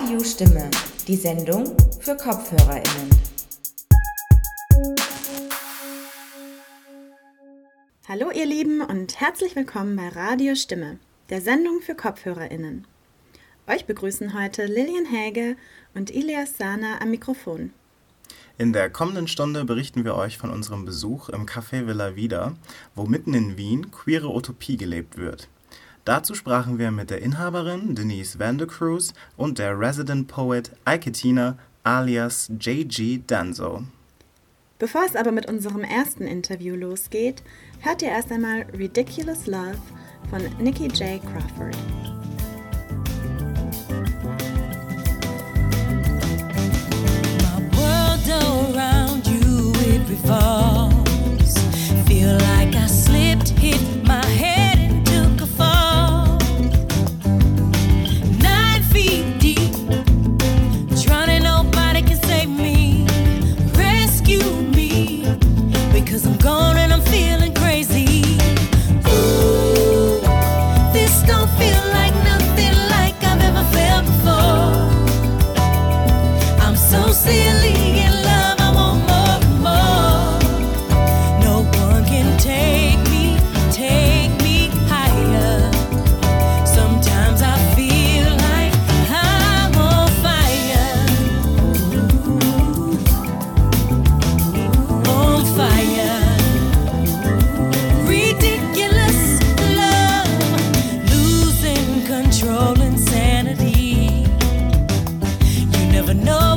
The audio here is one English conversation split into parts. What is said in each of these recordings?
Radio Stimme, die Sendung für Kopfhörerinnen. Hallo ihr Lieben und herzlich willkommen bei Radio Stimme, der Sendung für Kopfhörerinnen. Euch begrüßen heute Lilian Häge und Ilias Sana am Mikrofon. In der kommenden Stunde berichten wir euch von unserem Besuch im Café Villa Vida, wo mitten in Wien queere Utopie gelebt wird. Dazu sprachen wir mit der Inhaberin Denise Vandecruz und der Resident Poet Iketina alias JG Danzo. Bevor es aber mit unserem ersten Interview losgeht, hört ihr erst einmal Ridiculous Love von Nikki J. Crawford. My world around you it revolves. Never know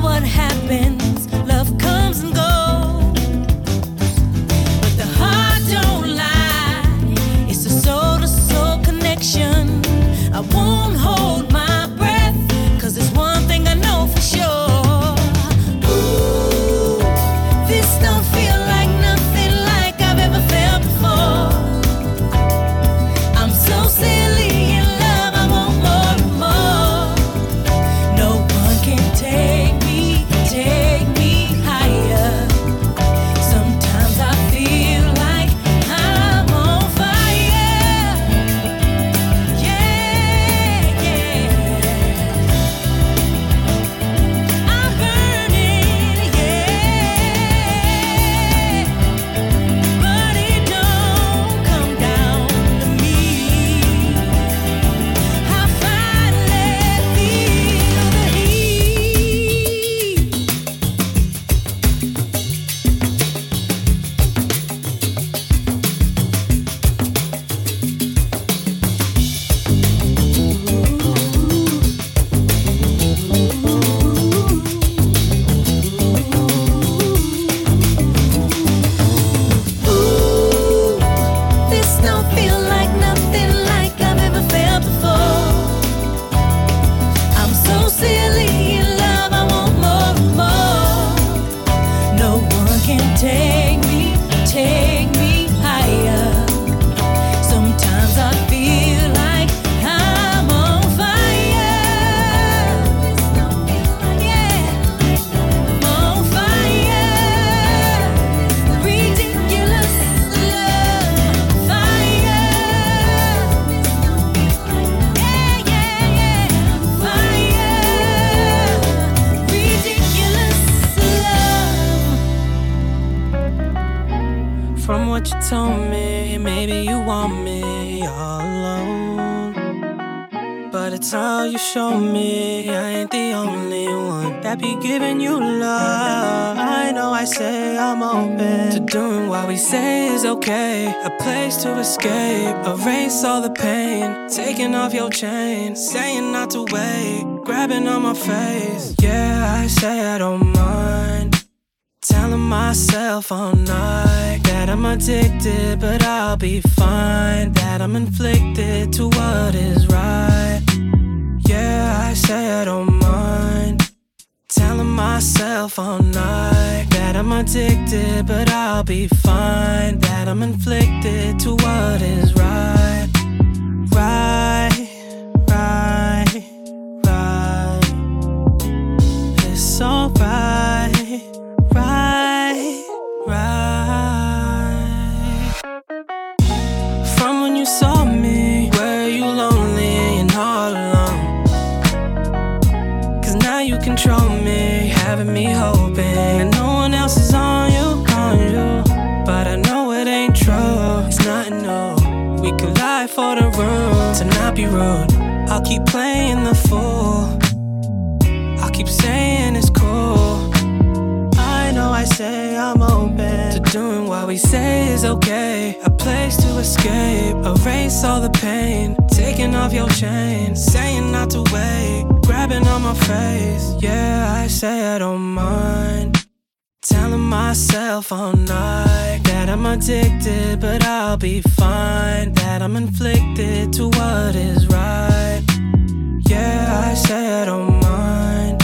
what you told me, maybe you want me all alone. But it's all you show me. I ain't the only one that be giving you love. I know I say I'm open to doing what we say is okay. A place to escape, erase all the pain. Taking off your chain, saying not to wait. Grabbing on my face. Yeah, I say I don't mind. Telling myself all night that I'm addicted, but I'll be fine. That I'm inflicted to what is right. Yeah, I say I don't mind. Telling myself all night that I'm addicted, but I'll be fine. That I'm inflicted to what is right. Right, right, right. It's alright, right, right. Having me hoping that no one else is on you, on you. But I know it ain't true, it's nothing new. We could lie for the room to not be rude. I'll keep playing the fool. I'll keep saying it's cool. I know I say I'm open to doing what we say is okay. A place to escape, erase all the pain. Taking off your chain, saying not to wait. Grabbing on my face, yeah, I don't mind. Telling myself all night that I'm addicted, but I'll be fine. That I'm inflicted to what is right. Yeah, I say I don't mind.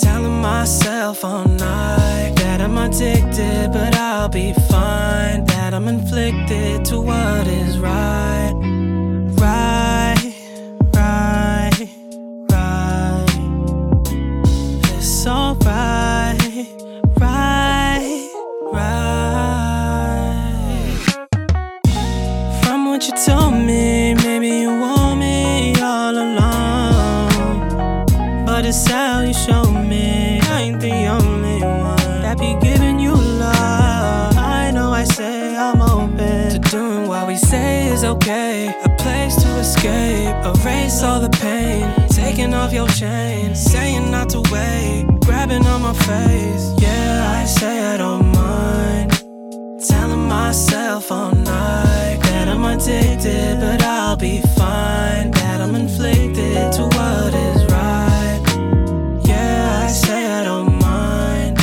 Telling myself all night that I'm addicted, but I'll be fine. That I'm inflicted to what is. Right, escape, erase all the pain. Taking off your chain, saying not to wait. Grabbing on my face, yeah, I say I don't mind. Telling myself all night that I'm addicted, but I'll be fine. That I'm inflicted to what is right. Yeah, I say I don't mind.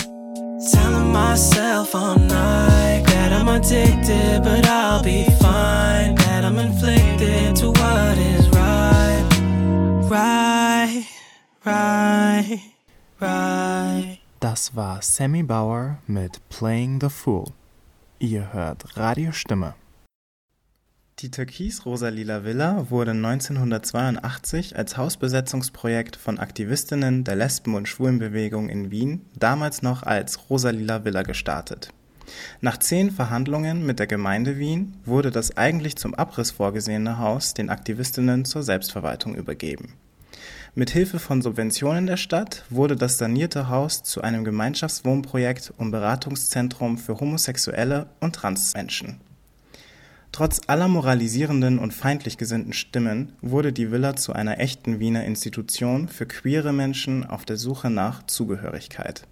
Telling myself all night that I'm addicted, but I'll be fine. I'm inflicted to what is right. Right, right, right. Das war Sammy Bauer mit Playing the Fool. Ihr hört Radiostimme. Die türkis-rosa-lila Villa wurde 1982 als Hausbesetzungsprojekt von Aktivistinnen der Lesben- und Schwulenbewegung in Wien, damals noch als Rosa-lila Villa gestartet. Nach zehn Verhandlungen mit der Gemeinde Wien wurde das eigentlich zum Abriss vorgesehene Haus den Aktivistinnen zur Selbstverwaltung übergeben. Mit Hilfe von Subventionen der Stadt wurde das sanierte Haus zu einem Gemeinschaftswohnprojekt und Beratungszentrum für homosexuelle und Transmenschen. Trotz aller moralisierenden und feindlich gesinnten Stimmen wurde die Villa zu einer echten Wiener Institution für queere Menschen auf der Suche nach Zugehörigkeit.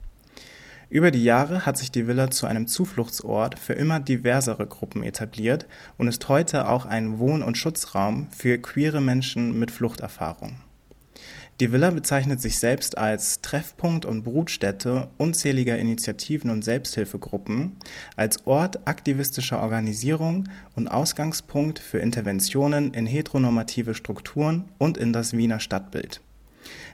Über die Jahre hat sich die Villa zu einem Zufluchtsort für immer diversere Gruppen etabliert und ist heute auch ein Wohn- und Schutzraum für queere Menschen mit Fluchterfahrung. Die Villa bezeichnet sich selbst als Treffpunkt und Brutstätte unzähliger Initiativen und Selbsthilfegruppen, als Ort aktivistischer Organisierung und Ausgangspunkt für Interventionen in heteronormative Strukturen und in das Wiener Stadtbild.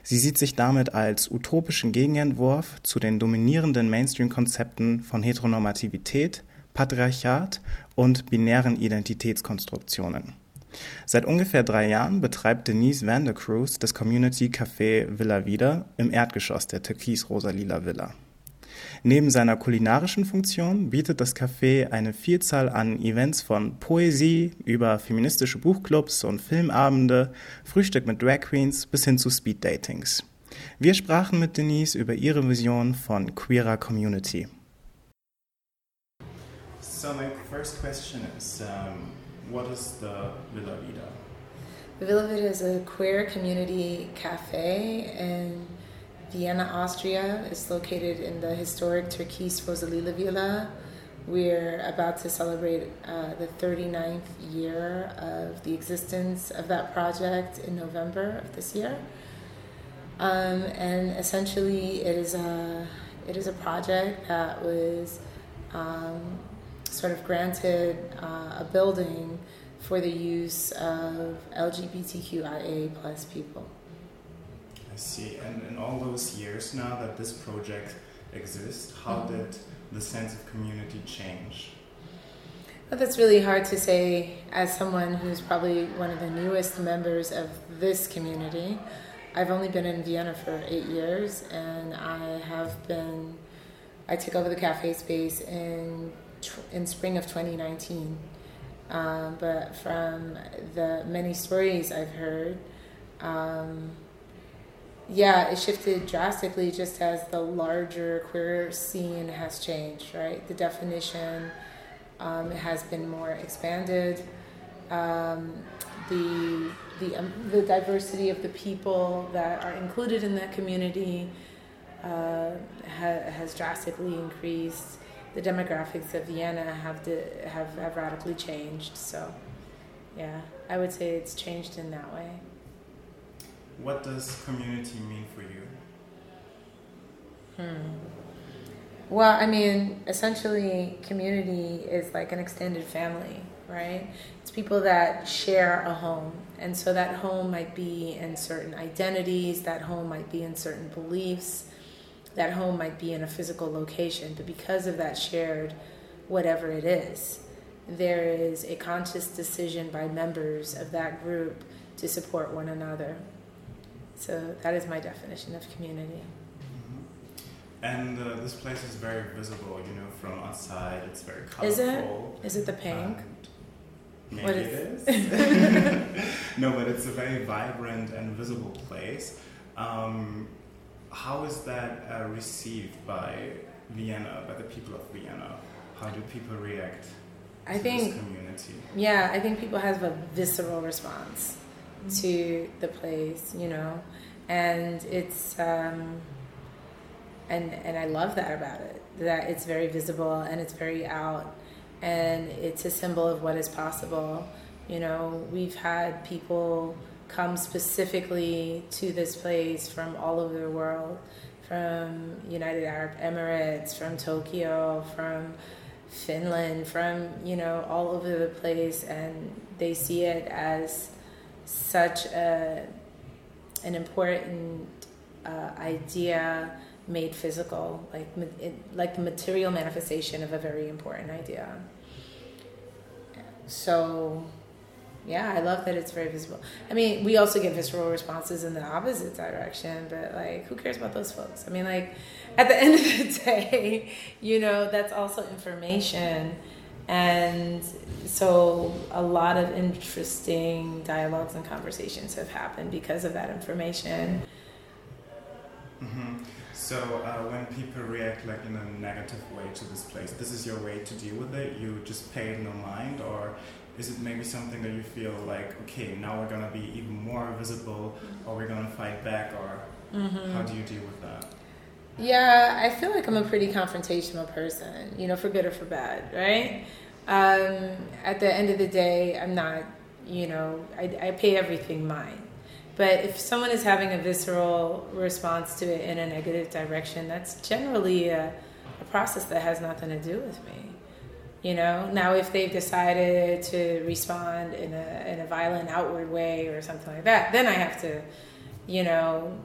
Sie sieht sich damit als utopischen Gegenentwurf zu den dominierenden Mainstream-Konzepten von Heteronormativität, Patriarchat und binären Identitätskonstruktionen. Seit ungefähr drei Jahren betreibt Denise Van der Cruz das Community Café Villa Vida im Erdgeschoss der türkis-rosa-lila Villa. Neben seiner kulinarischen Funktion bietet das Café eine Vielzahl an Events von Poesie über feministische Buchclubs und Filmabende, Frühstück mit Drag Queens bis hin zu Speeddatings. Wir sprachen mit Denise über ihre Vision von queerer Community. So my first question is, um, what is the Villa Vida? The Villa Vida is a queer community cafe in Vienna, Austria. It's located in the historic Türkis Rosalila Villa. We're about to celebrate uh, the 39th year of the existence of that project in November of this year. Um, and essentially, it is a it is a project that was um, sort of granted uh, a building for the use of LGBTQIA plus people. See. And in all those years now that this project exists, how Mhm. did the sense of community change? But that's really hard to say as someone who's probably one of the newest members of this community. I've only been in Vienna for eight years, and I have been. I took over the cafe space in in spring of 2019. Um, but from the many stories I've heard, um, yeah, it shifted drastically just as the larger queer scene has changed, right? The definition um, has been more expanded. Um, the the, um, the diversity of the people that are included in that community uh, ha- has drastically increased. The demographics of Vienna have, di- have have radically changed. So, yeah, I would say it's changed in that way. What does community mean for you? Hmm. Well, I mean, essentially, community is like an extended family, right? It's people that share a home. And so that home might be in certain identities, that home might be in certain beliefs, that home might be in a physical location. But because of that shared, whatever it is, there is a conscious decision by members of that group to support one another. So that is my definition of community. And uh, this place is very visible, you know, from outside. It's very colorful. Is it? Is it the pink? Maybe What it is- is. no, but it's a very vibrant and visible place. Um, how is that uh, received by Vienna, by the people of Vienna? How do people react I to think this community? Yeah, I think people have a visceral response to the place, you know, and it's um, and and I love that about it. That it's very visible and it's very out, and it's a symbol of what is possible. You know, we've had people come specifically to this place from all over the world, from United Arab Emirates, from Tokyo, from Finland, from you know all over the place, and they see it as such a an important uh, idea made physical, like it, like the material manifestation of a very important idea. So, yeah, I love that it's very visible. I mean, we also get visceral responses in the opposite direction, but like, who cares about those folks? I mean, like, at the end of the day, you know, that's also information. And so a lot of interesting dialogues and conversations have happened because of that information. hmm So uh, when people react like in a negative way to this place, this is your way to deal with it. You just pay it no mind, or is it maybe something that you feel like, okay, now we're gonna be even more visible, or we're gonna fight back, or how do you deal with that? Yeah, I feel like I'm a pretty confrontational person, you know, for good or for bad, right? Um, at the end of the day, I'm not, you know, I, I pay everything mine. But if someone is having a visceral response to it in a negative direction, that's generally a, a process that has nothing to do with me. You know, now if they've decided to respond in a, in a violent outward way or something like that, then I have to, you know,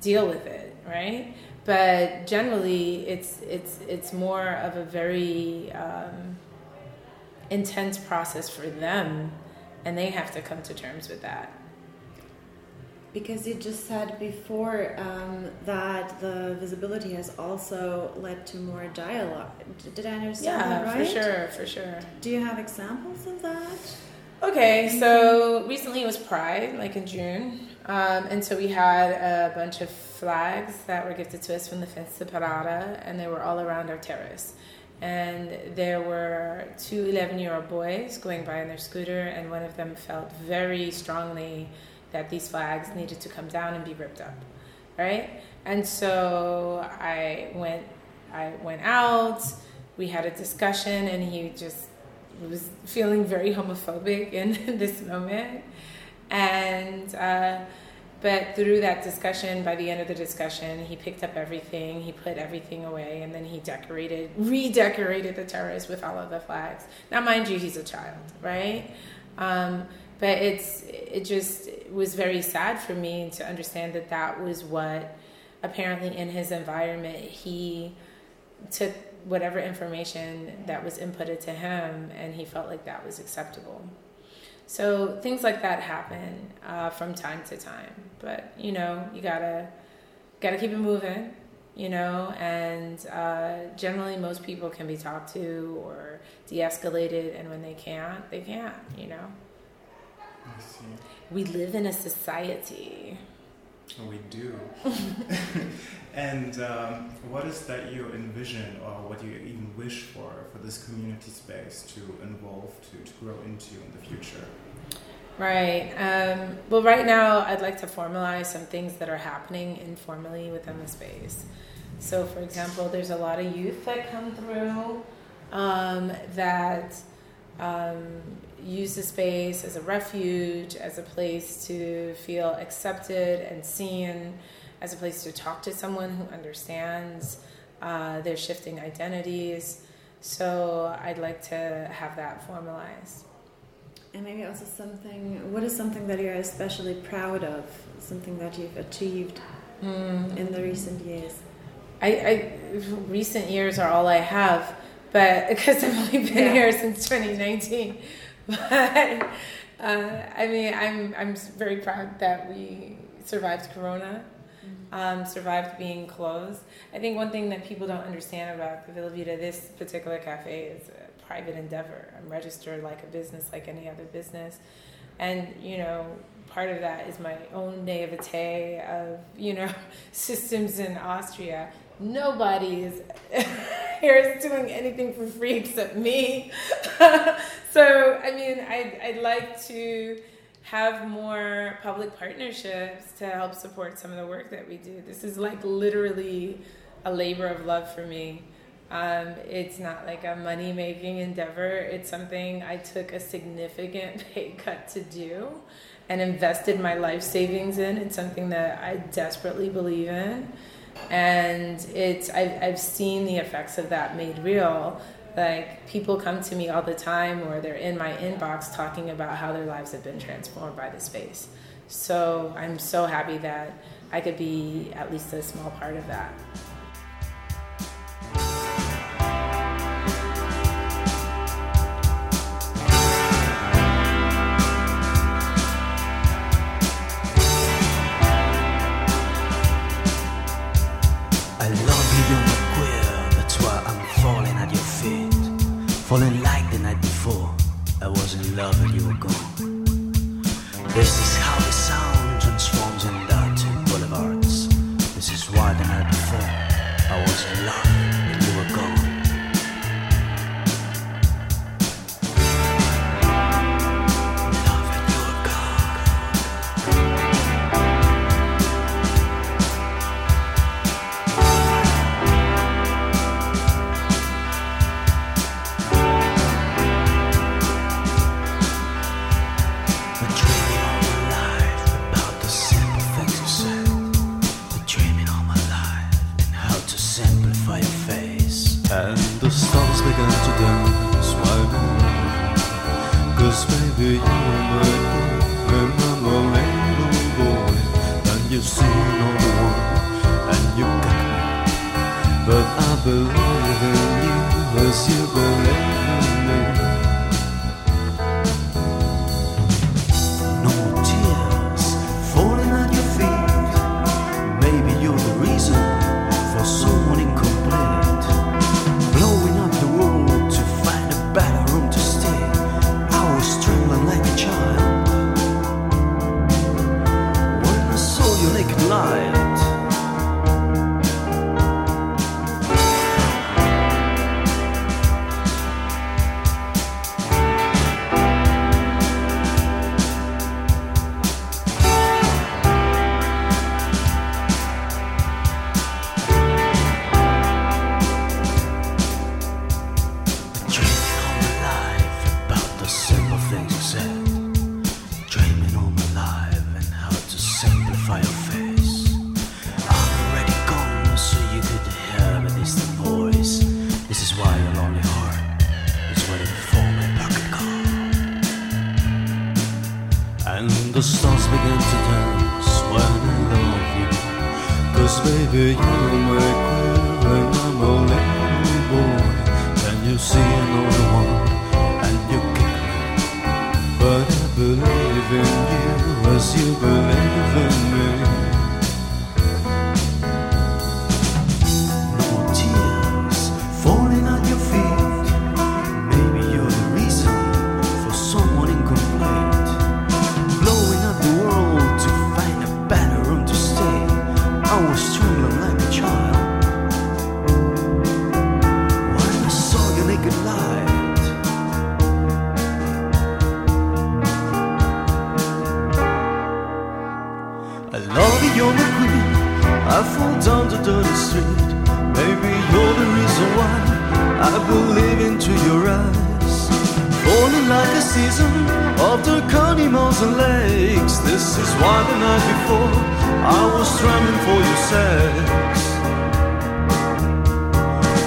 deal with it, right? But generally, it's it's it's more of a very um, intense process for them, and they have to come to terms with that. Because you just said before um, that the visibility has also led to more dialogue. Did I understand Yeah, that right? for sure, for sure. Do you have examples of that? Okay, so recently it was Pride, like in June, um, and so we had a bunch of flags that were gifted to us from the Festa Parada, and they were all around our terrace. And there were two 11 year old boys going by on their scooter, and one of them felt very strongly that these flags needed to come down and be ripped up, right? And so I went, I went out. We had a discussion, and he just was feeling very homophobic in this moment, and. Uh, but through that discussion, by the end of the discussion, he picked up everything, he put everything away, and then he decorated, redecorated the terrace with all of the flags. Now, mind you, he's a child, right? Um, but it's it just was very sad for me to understand that that was what apparently in his environment he took whatever information that was inputted to him and he felt like that was acceptable. So things like that happen uh, from time to time, but you know you gotta gotta keep it moving, you know. And uh, generally, most people can be talked to or de-escalated, and when they can't, they can't, you know. We live in a society. We do. and um, what is that you envision or what you even wish for for this community space to evolve to, to grow into in the future? Right. Um, well, right now, I'd like to formalize some things that are happening informally within the space. So, for example, there's a lot of youth that come through um, that um, use the space as a refuge, as a place to feel accepted and seen, as a place to talk to someone who understands uh, their shifting identities. So, I'd like to have that formalized. And maybe also something, what is something that you're especially proud of? Something that you've achieved Mm. in the recent years? I, I recent years are all I have, but because I've only been Yeah. here since 2019. But uh, I mean, I'm I'm very proud that we survived Corona, um, survived being closed. I think one thing that people don't understand about the Villa Vida, this particular cafe is a private endeavor. I'm registered like a business, like any other business, and you know. Part of that is my own naivete of, you know, systems in Austria. Nobody is here is doing anything for free except me. so, I mean, I'd, I'd like to have more public partnerships to help support some of the work that we do. This is like literally a labor of love for me. Um, it's not like a money making endeavor. It's something I took a significant pay cut to do and invested my life savings in. It's something that I desperately believe in. And it's I've, I've seen the effects of that made real. Like people come to me all the time or they're in my inbox talking about how their lives have been transformed by the space. So I'm so happy that I could be at least a small part of that. This is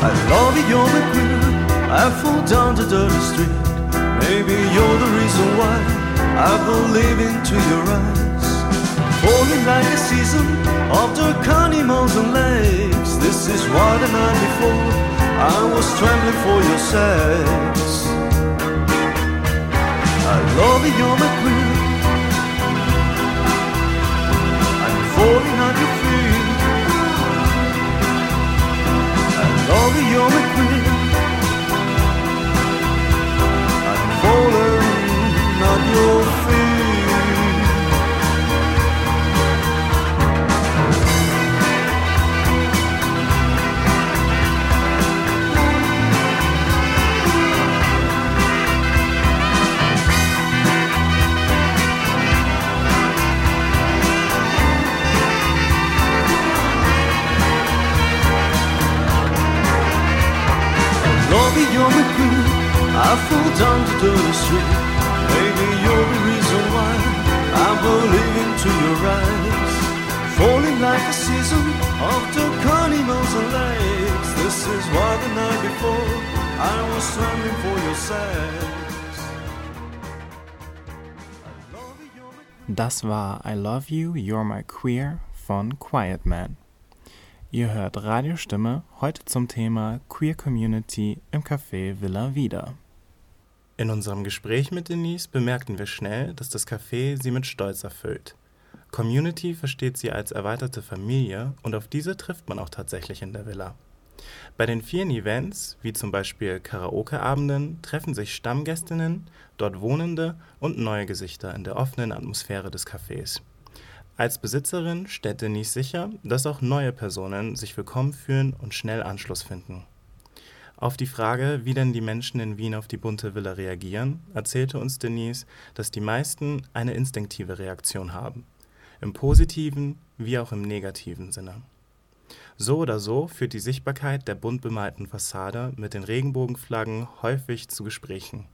I love you, you're my queen. I fall down the dirty street. Maybe you're the reason why I believe into your eyes. Falling like a season of the carnivals and lakes. This is why the night before I was trembling for your sex. I love you, you're my queen. I'm falling on your You, you're queen. I'm at your feet. You, you're my queen. I fall down the dirty street. Maybe you're the reason why I'm believe into your eyes. Falling like a season of the carnivals and lakes. This is why the night before I was trembling for your queen. Das war I Love You, You're My Queer von Quiet Man. Ihr hört Radiostimme heute zum Thema Queer Community im Café Villa Vida. In unserem Gespräch mit Denise bemerkten wir schnell, dass das Café sie mit Stolz erfüllt. Community versteht sie als erweiterte Familie und auf diese trifft man auch tatsächlich in der Villa. Bei den vielen Events, wie zum Beispiel Karaoke-Abenden, treffen sich Stammgästinnen, dort Wohnende und neue Gesichter in der offenen Atmosphäre des Cafés. Als Besitzerin stellt Denise sicher, dass auch neue Personen sich willkommen fühlen und schnell Anschluss finden. Auf die Frage, wie denn die Menschen in Wien auf die bunte Villa reagieren, erzählte uns Denise, dass die meisten eine instinktive Reaktion haben. Im positiven wie auch im negativen Sinne. So oder so führt die Sichtbarkeit der bunt bemalten Fassade mit den Regenbogenflaggen häufig zu Gesprächen.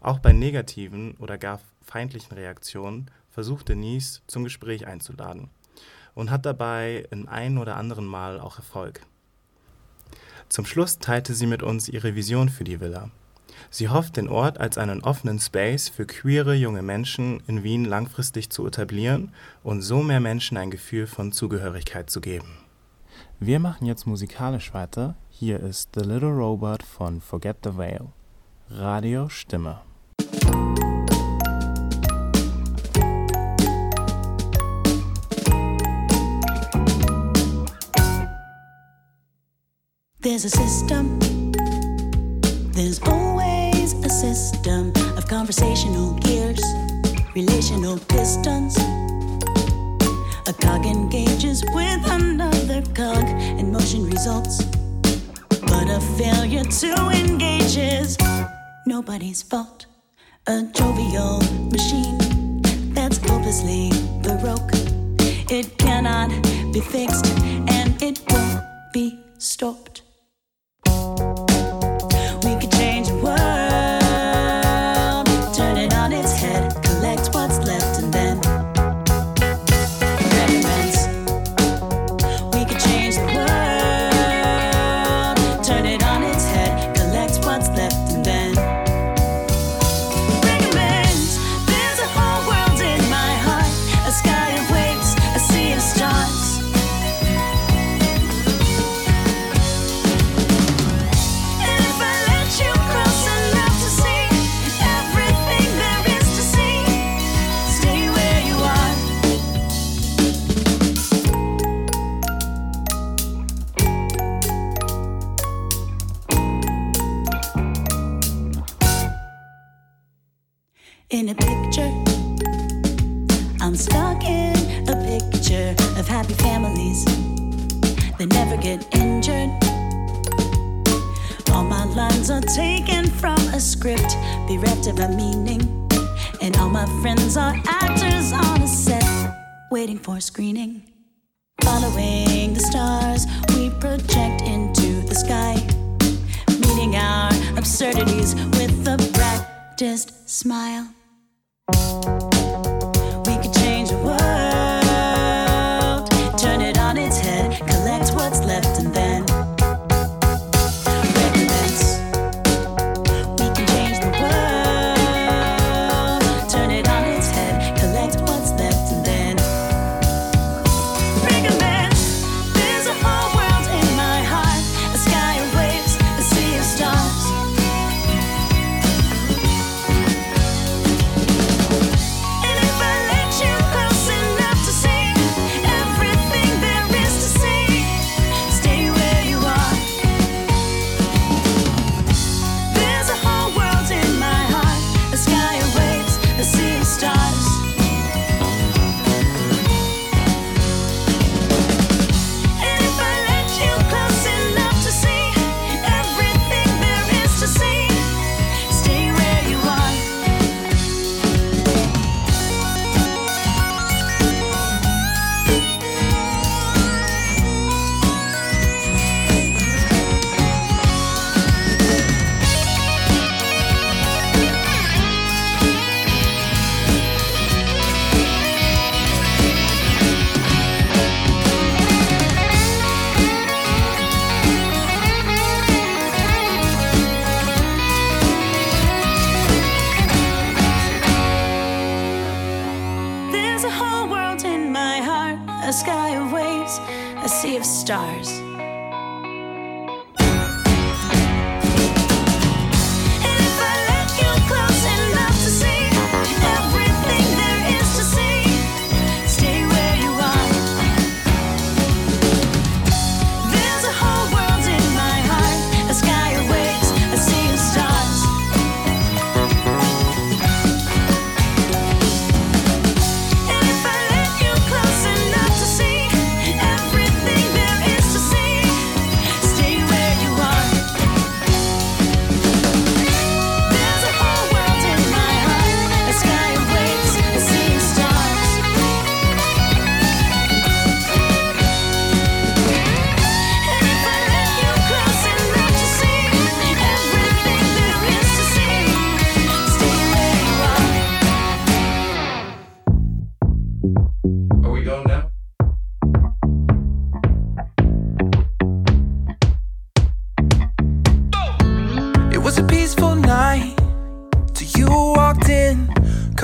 Auch bei negativen oder gar feindlichen Reaktionen versucht Denise zum Gespräch einzuladen und hat dabei in ein oder anderen Mal auch Erfolg. Zum Schluss teilte sie mit uns ihre Vision für die Villa. Sie hofft, den Ort als einen offenen Space für queere junge Menschen in Wien langfristig zu etablieren und so mehr Menschen ein Gefühl von Zugehörigkeit zu geben. Wir machen jetzt musikalisch weiter. Hier ist The Little Robot von Forget the Veil. Radio Stimme. There's a system. There's always a system of conversational gears, relational pistons. A cog engages with another cog, and motion results. But a failure to engage is nobody's fault. A jovial machine that's hopelessly baroque. It cannot be fixed, and it won't be stopped.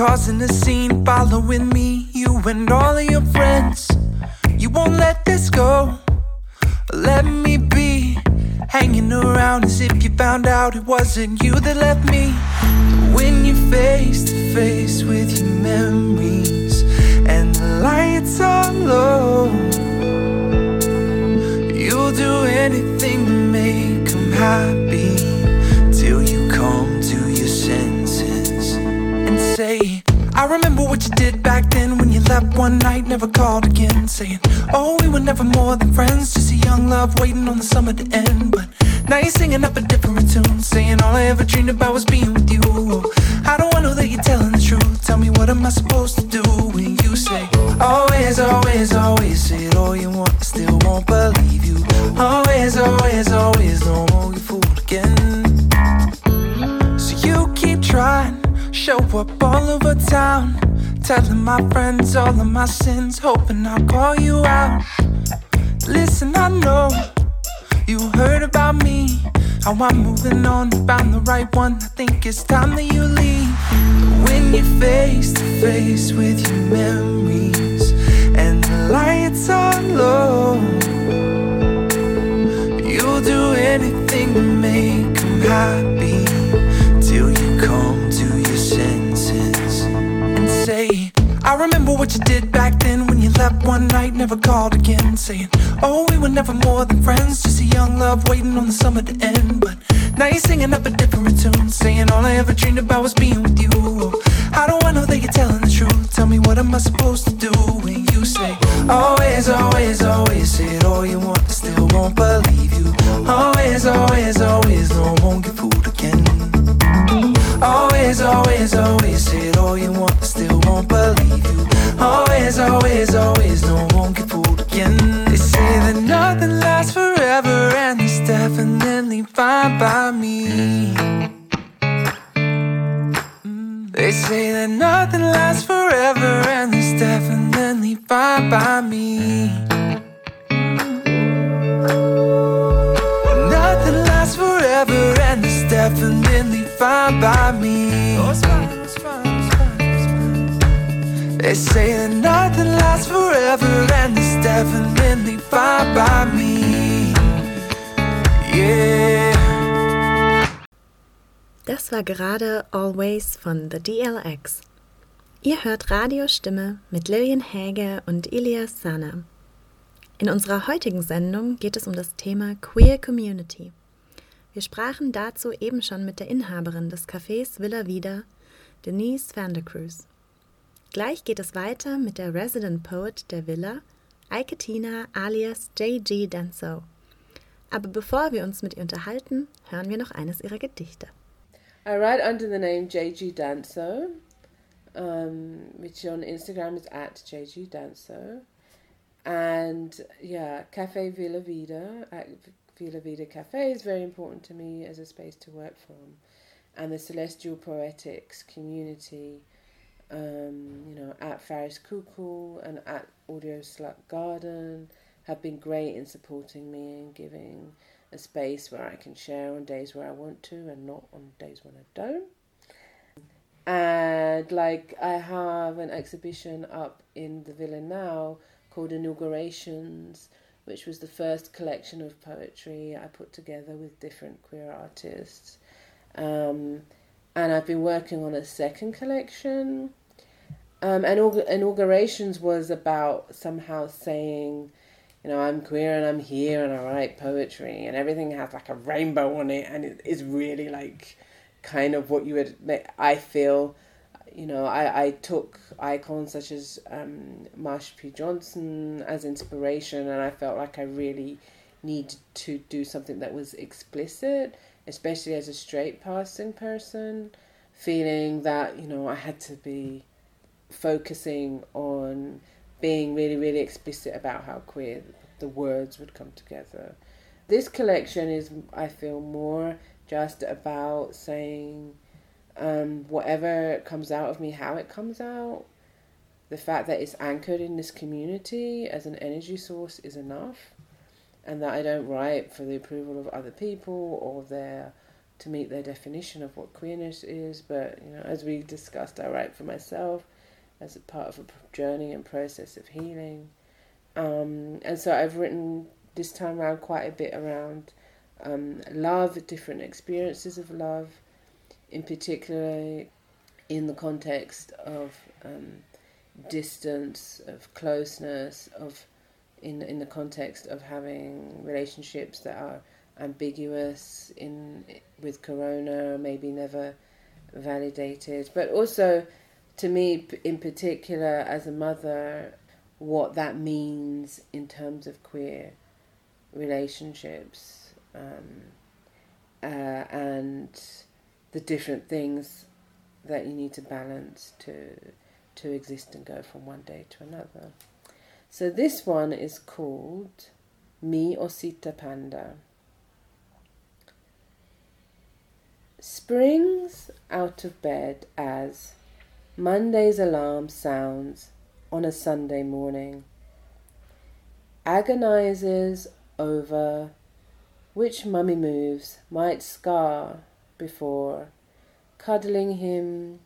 Causing a scene, following me, you and all of your friends. You won't let this go, let me be. Hanging around as if you found out it wasn't you that left me. When you're face to face with your memories and the lights are low, you'll do anything to make 'em happy I remember what you did back then when you left one night, never called again, saying, Oh, we were never more than friends, just a young love waiting on the summer to end. But now you're singing up a different tune, saying all I ever dreamed about was being with you. I don't wanna know that you're telling the truth. Tell me what am I supposed to do when you say, Always, always, always say all you want, I still won't believe you. Always, always, always, no show up all over town, telling my friends all of my sins, hoping I'll call you out. Listen, I know you heard about me, how I'm moving on, found the right one. I think it's time that you leave. When you're face to face with your memories and the lights are low. You'll do anything to make make 'em happy say, I remember what you did back then when you left one night, never called again, saying, Oh, we were never more than friends, just a young love waiting on the summer to end. But now you're singing up a different tune, saying all I ever dreamed about was being with you. I don't wanna know that you're telling the von The DLX. Ihr hört Radiostimme mit Lillian Häge und Ilias Sana. In unserer heutigen Sendung geht es um das Thema Queer Community. Wir sprachen dazu eben schon mit der Inhaberin des Cafés Villa Vida, Denise van der Cruz. Gleich geht es weiter mit der Resident Poet der Villa, Eike Tina alias JG Danso. Aber bevor wir uns mit ihr unterhalten, hören wir noch eines ihrer Gedichte. I write under the name JG Danso, um, which on Instagram is at JG Danso. And yeah, Cafe Villa Vida, at Villa Vida Cafe is very important to me as a space to work from. And the Celestial Poetics community, um, you know, at Faris Cuckoo and at Audio Slut Garden have been great in supporting me and giving a space where I can share on days where I want to and not on days when I don't. And like I have an exhibition up in the villa now called Inaugurations, which was the first collection of poetry I put together with different queer artists. Um, and I've been working on a second collection. Um, and inaugurations was about somehow saying, you know, I'm queer and I'm here and I write poetry and everything has like a rainbow on it and it is really like kind of what you would make. I feel, you know, I, I took icons such as um, Marsha P. Johnson as inspiration and I felt like I really needed to do something that was explicit, especially as a straight passing person, feeling that, you know, I had to be focusing on being really, really explicit about how queer the words would come together. This collection is, I feel, more just about saying um, whatever comes out of me, how it comes out. The fact that it's anchored in this community as an energy source is enough, and that I don't write for the approval of other people or their to meet their definition of what queerness is. But you know, as we discussed, I write for myself as a part of a journey and process of healing. Um, and so I've written this time around quite a bit around um, love, different experiences of love, in particular in the context of um, distance, of closeness, of in in the context of having relationships that are ambiguous in with corona, maybe never validated, but also to me in particular as a mother what that means in terms of queer relationships um, uh, and the different things that you need to balance to to exist and go from one day to another. So this one is called Mi Osita Panda. Springs out of bed as Monday's alarm sounds on a Sunday morning. Agonizes over which mummy moves might scar before cuddling him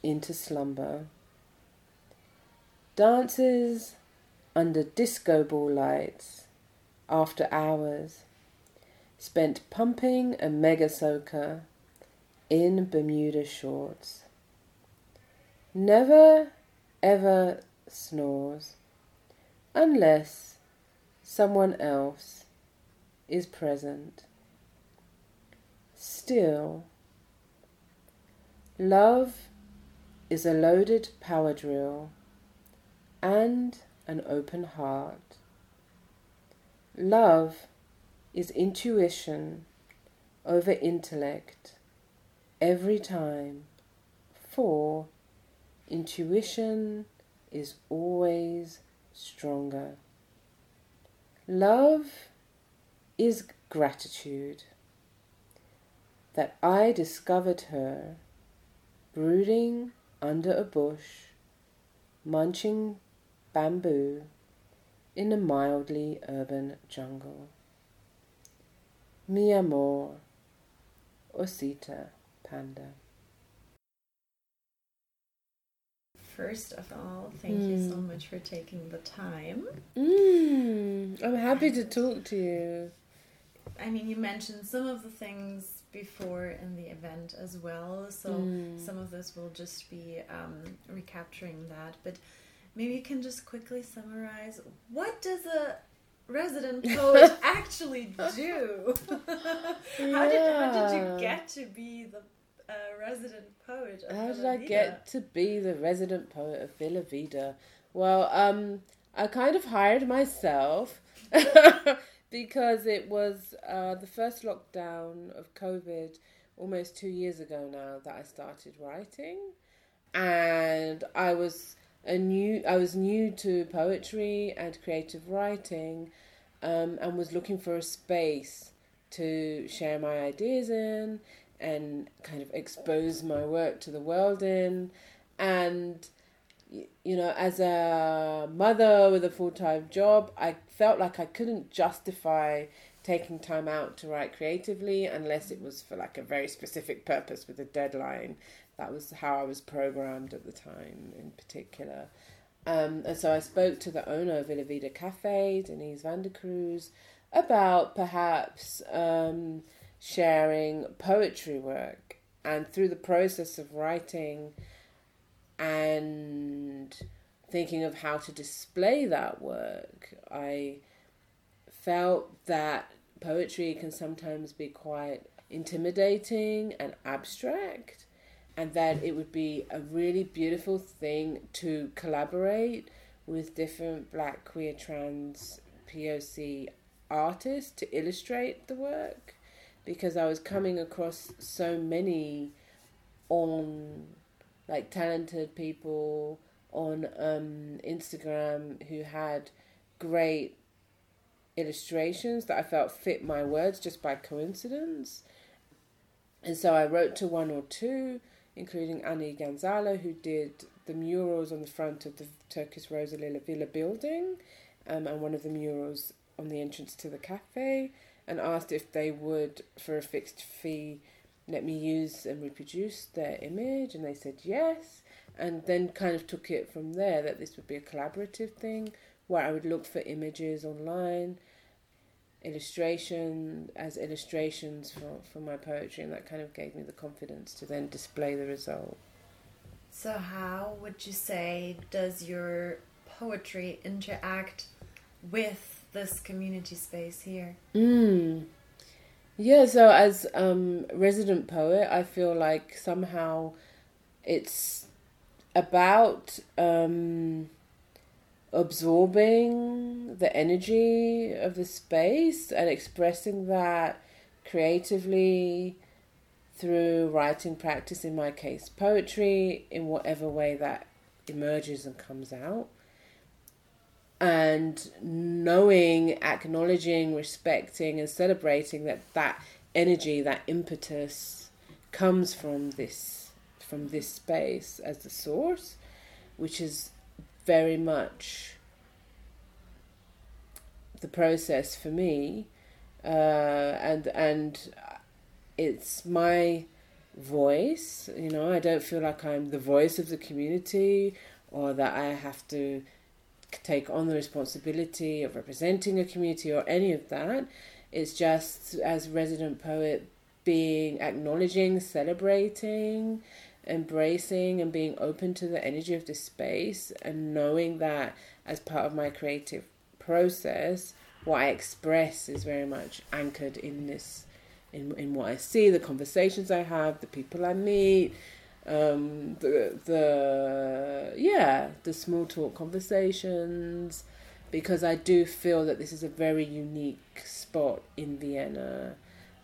into slumber. Dances under disco ball lights after hours, spent pumping a mega soaker in Bermuda shorts. Never ever snores unless someone else is present. Still, love is a loaded power drill and an open heart. Love is intuition over intellect every time, for intuition is always stronger. Love is gratitude that I discovered her brooding under a bush, munching bamboo in a mildly urban jungle. Mi amor, Osita Panda. First of all, thank you so much for taking the time. Mm, I'm happy to talk to you. I mean, you mentioned some of the things before in the event as well, so Mm. some of this will just be um, recapturing that. But maybe you can just quickly summarize what does a resident poet actually do? how did how did you get to be the uh, resident poet? Of How did I Vida? get to be the resident poet of Villa Vida? Well, um, I kind of hired myself because it was uh, the first lockdown of COVID almost two years ago now that I started writing, and I was a new I was new to poetry and creative writing, um, and was looking for a space to share my ideas in and kind of expose my work to the world in. And you know as a mother with a full-time job i felt like i couldn't justify taking time out to write creatively unless it was for like a very specific purpose with a deadline. That was how i was programmed at the time in particular. Um, and so I spoke to the owner of Villa Vida Cafe, Denise Van de Cruz, about perhaps um, sharing poetry work. And through the process of writing and thinking of how to display that work, I felt that poetry can sometimes be quite intimidating and abstract and that it would be a really beautiful thing to collaborate with different black queer trans poc artists to illustrate the work because i was coming across so many on like talented people on um, instagram who had great illustrations that i felt fit my words just by coincidence. And so I wrote to one or two, including Annie Gonzalo, who did the murals on the front of the Türkis Rosa Lila Villa building, um, and one of the murals on the entrance to the cafe, and asked if they would, for a fixed fee, let me use and reproduce their image, and they said yes, and then kind of took it from there that this would be a collaborative thing where I would look for images online illustration as illustrations for, for my poetry and that kind of gave me the confidence to then display the result. So, how would you say does your poetry interact with this community space here? Mm. Yeah, so as um, resident poet, I feel like somehow it's about um, absorbing the energy of the space and expressing that creatively through writing practice, in my case, poetry, in whatever way that emerges and comes out. And knowing, acknowledging, respecting, and celebrating that that energy, that impetus, comes from this from this space as the source, which is very much the process for me, uh, and and it's my voice. You know, I don't feel like I'm the voice of the community or that I have to take on the responsibility of representing a community or any of that. It's just as resident poet being acknowledging, celebrating, embracing and being open to the energy of this space and knowing that as part of my creative process what I express is very much anchored in this in in what I see, the conversations I have, the people I meet, um, the the yeah, the small talk conversations, because I do feel that this is a very unique spot in Vienna.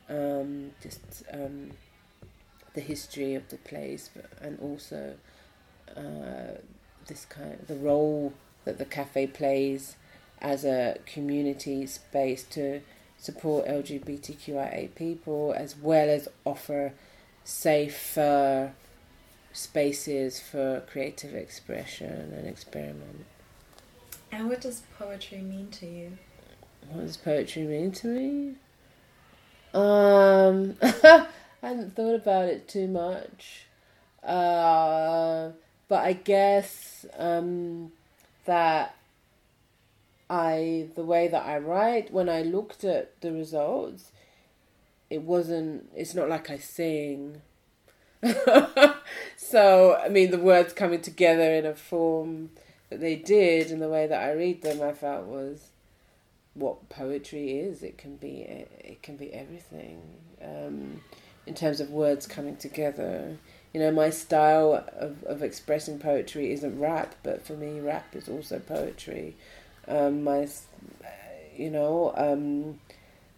Um, just um, the history of the place, but, and also uh, this kind of the role that the cafe plays as a community space to support LGBTQIA people, as well as offer safer spaces for creative expression and experiment. And what does poetry mean to you? What does poetry mean to me? Um, I hadn't thought about it too much. Uh, but I guess um, that I, the way that I write, when I looked at the results, it wasn't, it's not like I sing. so, I mean, the words coming together in a form that they did and the way that I read them, I felt was what poetry is. It can be, it can be everything. Um, in terms of words coming together, you know, my style of, of expressing poetry isn't rap, but for me, rap is also poetry. Um, my, you know, um,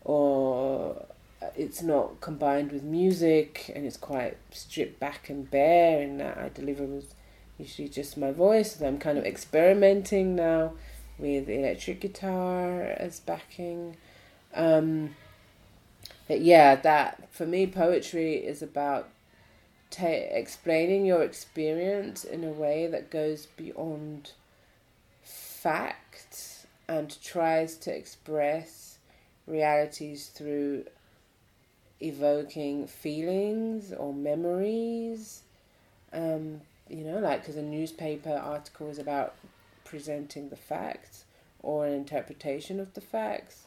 or it's not combined with music and it's quite stripped back and bare in that I deliver with usually just my voice. I'm kind of experimenting now with electric guitar as backing. Um, but yeah, that for me, poetry is about ta- explaining your experience in a way that goes beyond facts and tries to express realities through evoking feelings or memories. Um, you know, like because a newspaper article is about presenting the facts or an interpretation of the facts.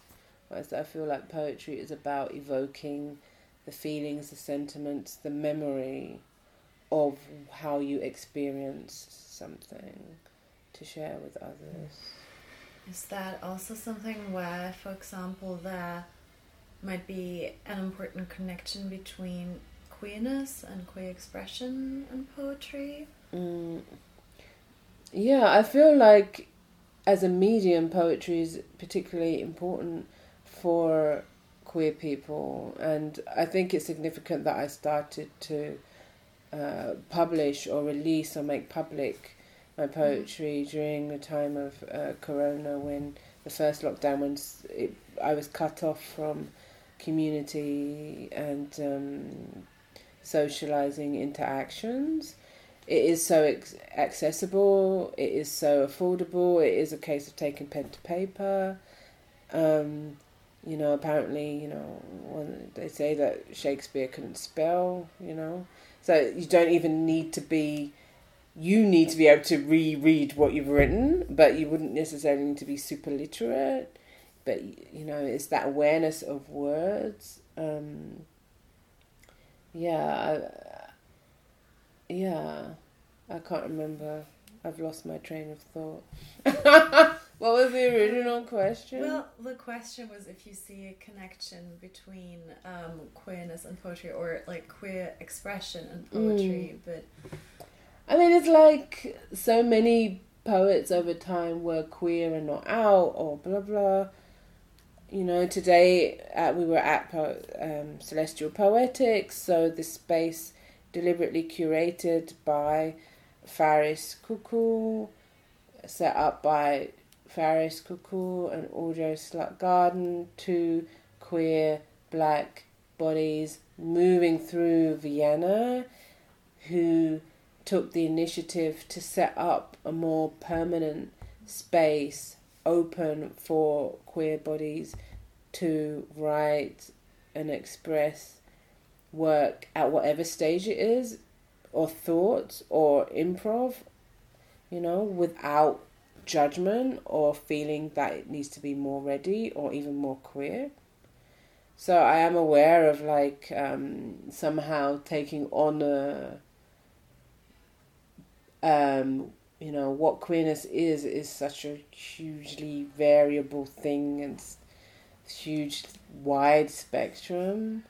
Whereas I feel like poetry is about evoking the feelings, the sentiments, the memory of how you experienced something to share with others. Is that also something where, for example, there might be an important connection between queerness and queer expression and poetry? Mm. Yeah, I feel like as a medium, poetry is particularly important for queer people, and I think it's significant that I started to uh, publish or release or make public my poetry mm. during the time of uh, Corona when the first lockdown when it, I was cut off from community and um, socializing interactions. It is so ex- accessible. It is so affordable. It is a case of taking pen to paper. Um, you know, apparently, you know, they say that Shakespeare couldn't spell. You know, so you don't even need to be. You need to be able to reread what you've written, but you wouldn't necessarily need to be super literate. But you know, it's that awareness of words. Um, yeah, I, yeah, I can't remember. I've lost my train of thought. what was the original question? Well, the question was if you see a connection between um, queerness and poetry, or like queer expression and poetry. Mm. But I mean, it's like so many poets over time were queer and not out, or blah blah you know, today uh, we were at po- um, Celestial Poetics, so the space deliberately curated by Faris Cuckoo, set up by Faris Cuckoo and Audio Slut Garden, two queer black bodies moving through Vienna who took the initiative to set up a more permanent space open for queer bodies to write and express work at whatever stage it is, or thought, or improv, you know, without judgment or feeling that it needs to be more ready or even more queer. So I am aware of like um, somehow taking on a um, you know what queerness is is such a hugely variable thing and huge wide spectrum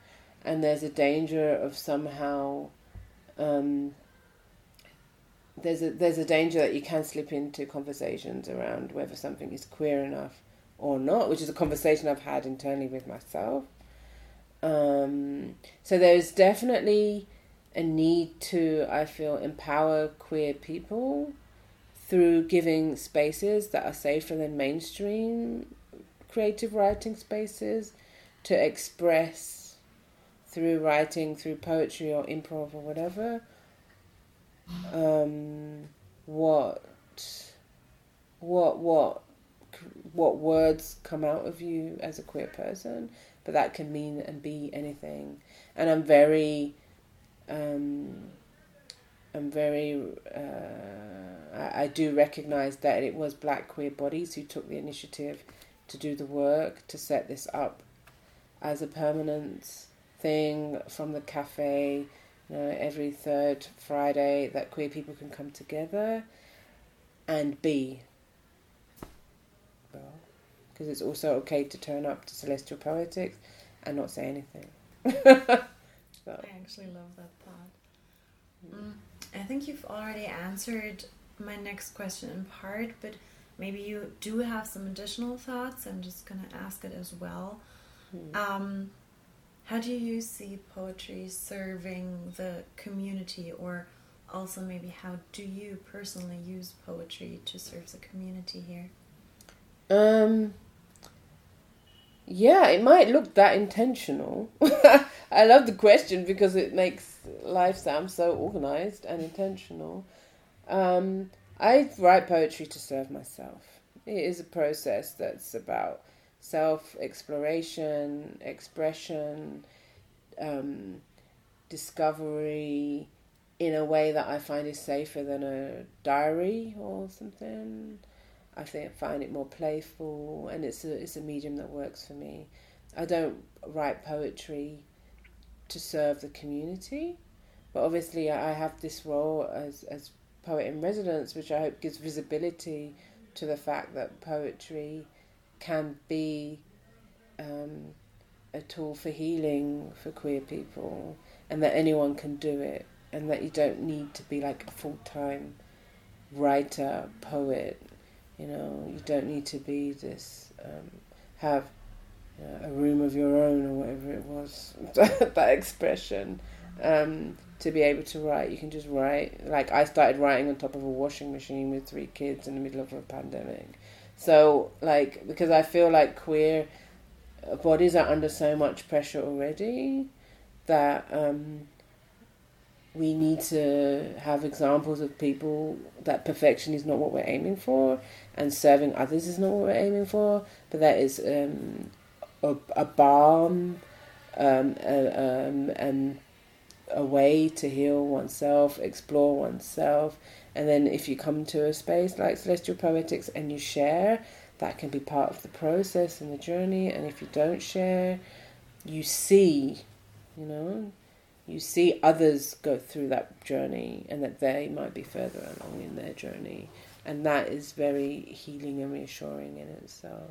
and there's a danger of somehow um, there's a there's a danger that you can slip into conversations around whether something is queer enough or not, which is a conversation I've had internally with myself. Um, so there's definitely a need to I feel empower queer people through giving spaces that are safer than mainstream creative writing spaces to express through writing, through poetry or improv or whatever, um, what what what what words come out of you as a queer person, but that can mean and be anything. And I'm very, um, I'm very, uh, I, I do recognize that it was black queer bodies who took the initiative to do the work to set this up as a permanent thing from the cafe. You know, every third Friday that queer people can come together and be because it's also okay to turn up to Celestial Poetics and not say anything. so. I actually love that thought. Mm. I think you've already answered my next question in part, but maybe you do have some additional thoughts. I'm just going to ask it as well. Hmm. Um, how do you see poetry serving the community, or also maybe how do you personally use poetry to serve the community here? Um, yeah, it might look that intentional. I love the question because it makes life sound so organized and intentional. Um, I write poetry to serve myself. It is a process that's about self exploration, expression, um, discovery in a way that I find is safer than a diary or something. I think find it more playful, and it's a it's a medium that works for me. I don't write poetry to serve the community, but obviously I have this role as as poet in residence, which I hope gives visibility to the fact that poetry can be um, a tool for healing for queer people, and that anyone can do it, and that you don't need to be like a full time writer, poet, you know, you don't need to be this, um, have you know, a room of your own or whatever it was, that expression, um, to be able to write. You can just write. Like, I started writing on top of a washing machine with three kids in the middle of a pandemic. So, like, because I feel like queer bodies are under so much pressure already that um, we need to have examples of people that perfection is not what we're aiming for and serving others is not what we're aiming for, but that is um, a, a balm um, a, um, and a way to heal oneself, explore oneself. And then if you come to a space like Celestial Poetics and you share, that can be part of the process and the journey. And if you don't share, you see, you know, you see others go through that journey and that they might be further along in their journey. And that is very healing and reassuring in itself.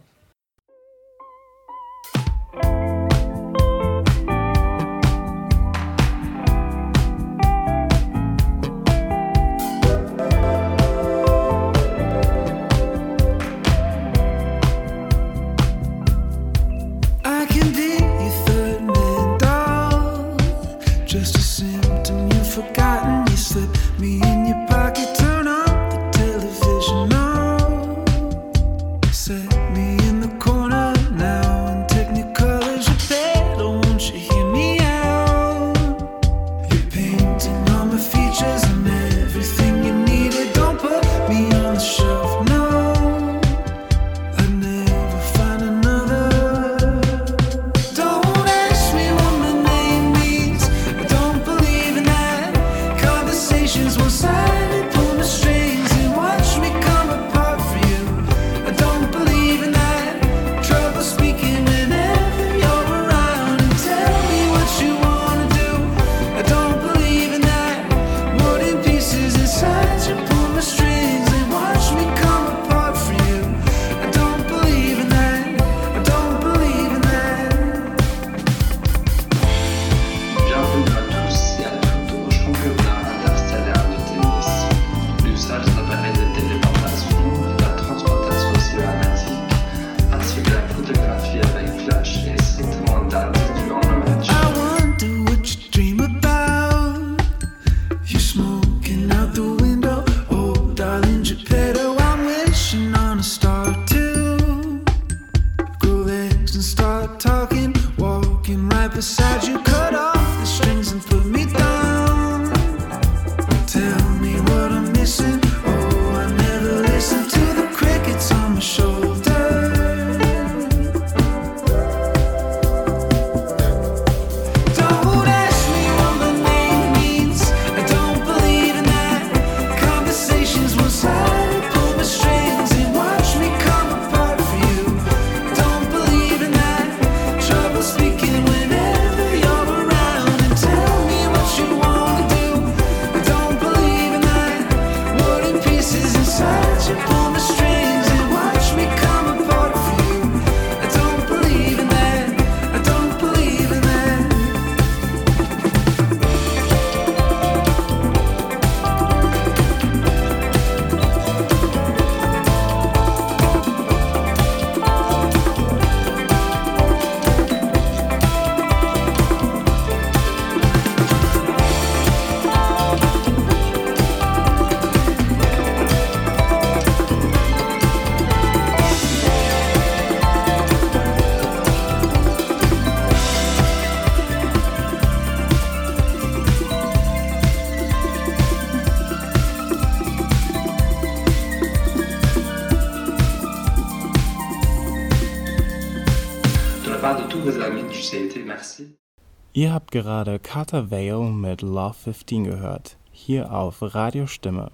Habt gerade Carter Vale mit Love 15 gehört, hier auf Radio Stimme.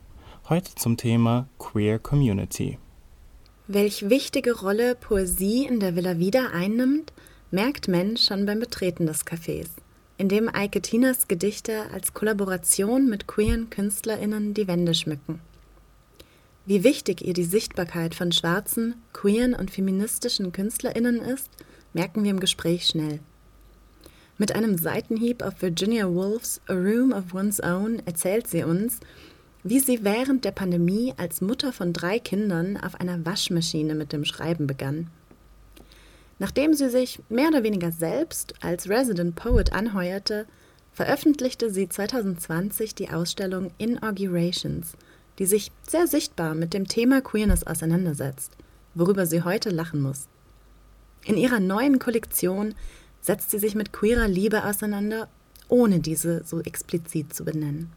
Heute zum Thema Queer Community. Welch wichtige Rolle Poesie in der Villa Vida einnimmt, merkt man schon beim Betreten des Cafés, in dem Eike Tinas Gedichte als Kollaboration mit queeren KünstlerInnen die Wände schmücken. Wie wichtig ihr die Sichtbarkeit von schwarzen, queeren und feministischen KünstlerInnen ist, merken wir im Gespräch schnell. Mit einem Seitenhieb auf Virginia Woolfs A Room of One's Own erzählt sie uns, wie sie während der Pandemie als Mutter von drei Kindern auf einer Waschmaschine mit dem Schreiben begann. Nachdem sie sich mehr oder weniger selbst als Resident Poet anheuerte, veröffentlichte sie 2020 die Ausstellung Inaugurations, die sich sehr sichtbar mit dem Thema Queerness auseinandersetzt, worüber sie heute lachen muss. In ihrer neuen Kollektion setzt sie sich mit queerer Liebe auseinander, ohne diese so explizit zu benennen.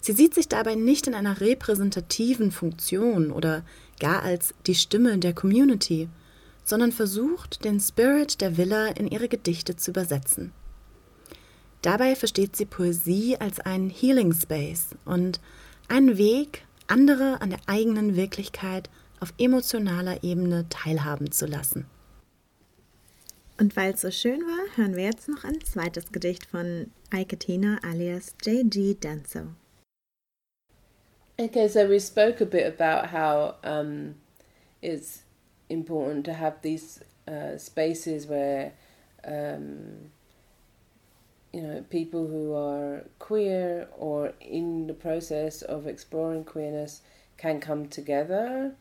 Sie sieht sich dabei nicht in einer repräsentativen Funktion oder gar als die Stimme der Community, sondern versucht, den Spirit der Villa in ihre Gedichte zu übersetzen. Dabei versteht sie Poesie als einen Healing Space und einen Weg, andere an der eigenen Wirklichkeit auf emotionaler Ebene teilhaben zu lassen. Und weil es so schön war, hören wir jetzt noch ein zweites Gedicht von Eike Tina alias J.G. Danso. Okay, so we spoke a bit about how um, it's important to have these uh, spaces where, um, you know, people who are queer or in the process of exploring queerness can come together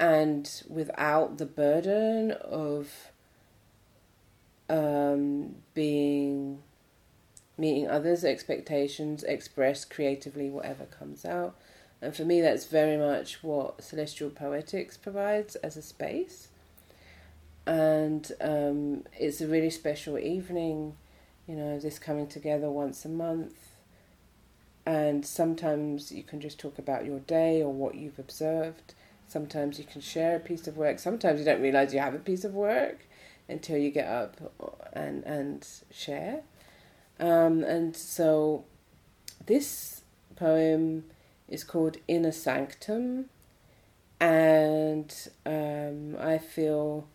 and without the burden of um, being meeting others' expectations, express creatively whatever comes out. And for me, that's very much what Celestial Poetics provides as a space. And um, it's a really special evening, you know, this coming together once a month. And sometimes you can just talk about your day or what you've observed. Sometimes you can share a piece of work. Sometimes you don't realize you have a piece of work until you get up and, and share. Um, and so this poem is called Inner Sanctum, and um, I feel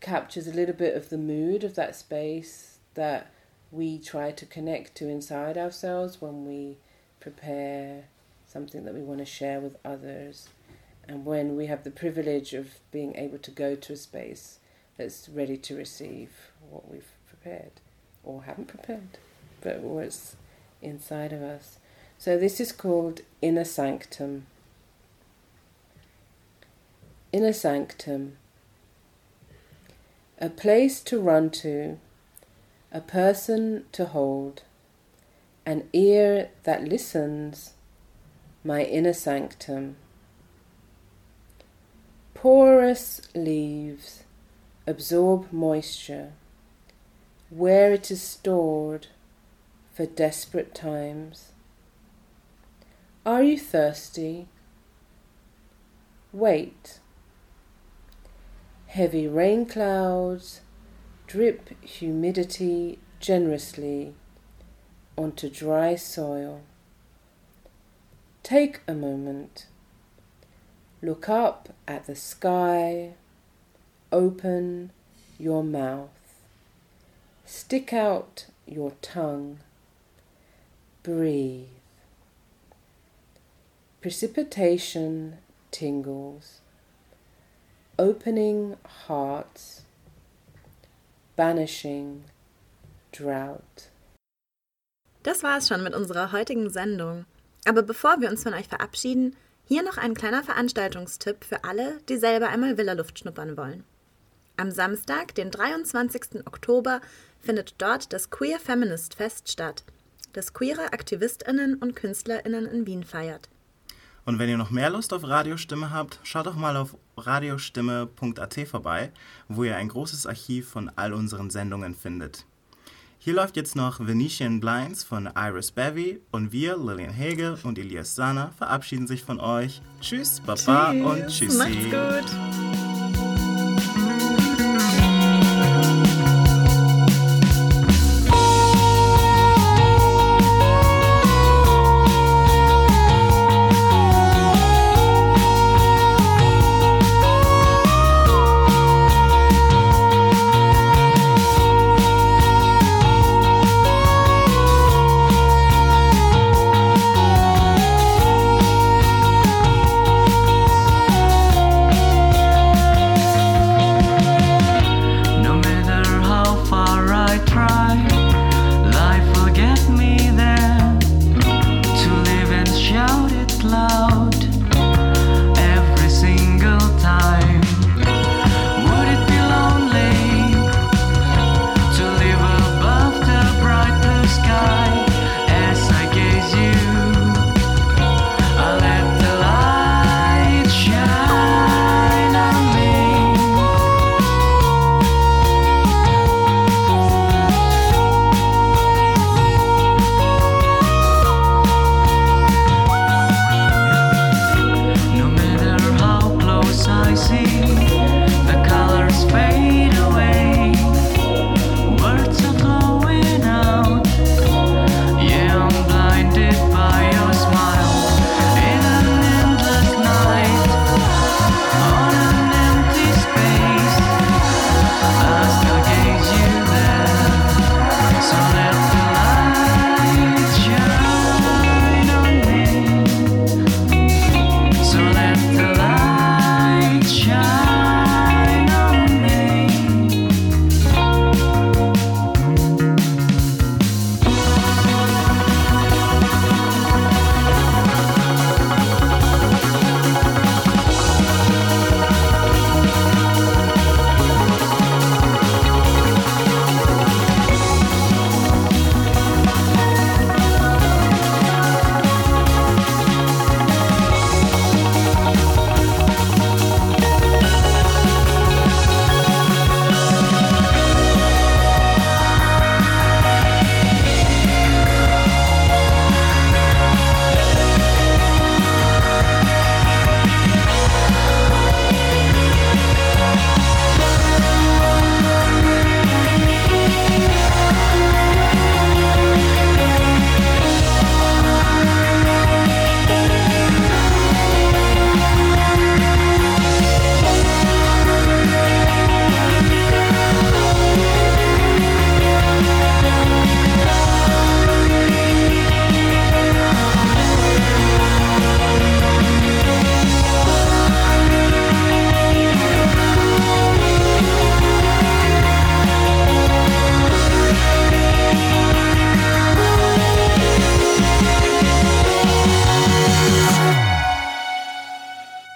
captures a little bit of the mood of that space that we try to connect to inside ourselves when we prepare something that we want to share with others, and when we have the privilege of being able to go to a space that's ready to receive what we've prepared or haven't prepared, but what's inside of us. So this is called Inner Sanctum. Inner Sanctum. A place to run to, a person to hold, an ear that listens, my inner sanctum. Porous leaves absorb moisture where it is stored for desperate times. Are you thirsty? Wait. Heavy rain clouds drip humidity generously onto dry soil. Take a moment. Look up at the sky. Open your mouth. Stick out your tongue. Breathe. precipitation tingles, opening hearts, banishing drought. Das war es schon mit unserer heutigen Sendung. Aber bevor wir uns von euch verabschieden, hier noch ein kleiner Veranstaltungstipp für alle, die selber einmal Villa-Luft schnuppern wollen. Am Samstag, den 23. Oktober, findet dort das Queer Feminist Fest statt, das queere AktivistInnen und KünstlerInnen in Wien feiert. Und wenn ihr noch mehr Lust auf Radiostimme habt, schaut doch mal auf radiostimme.at vorbei, wo ihr ein großes Archiv von all unseren Sendungen findet. Hier läuft jetzt noch Venetian Blinds von Iris Bevy und wir, Lillian Hege und Elias Sana, verabschieden sich von euch. Tschüss, Baba Tschüss, und Tschüssi. Macht's gut.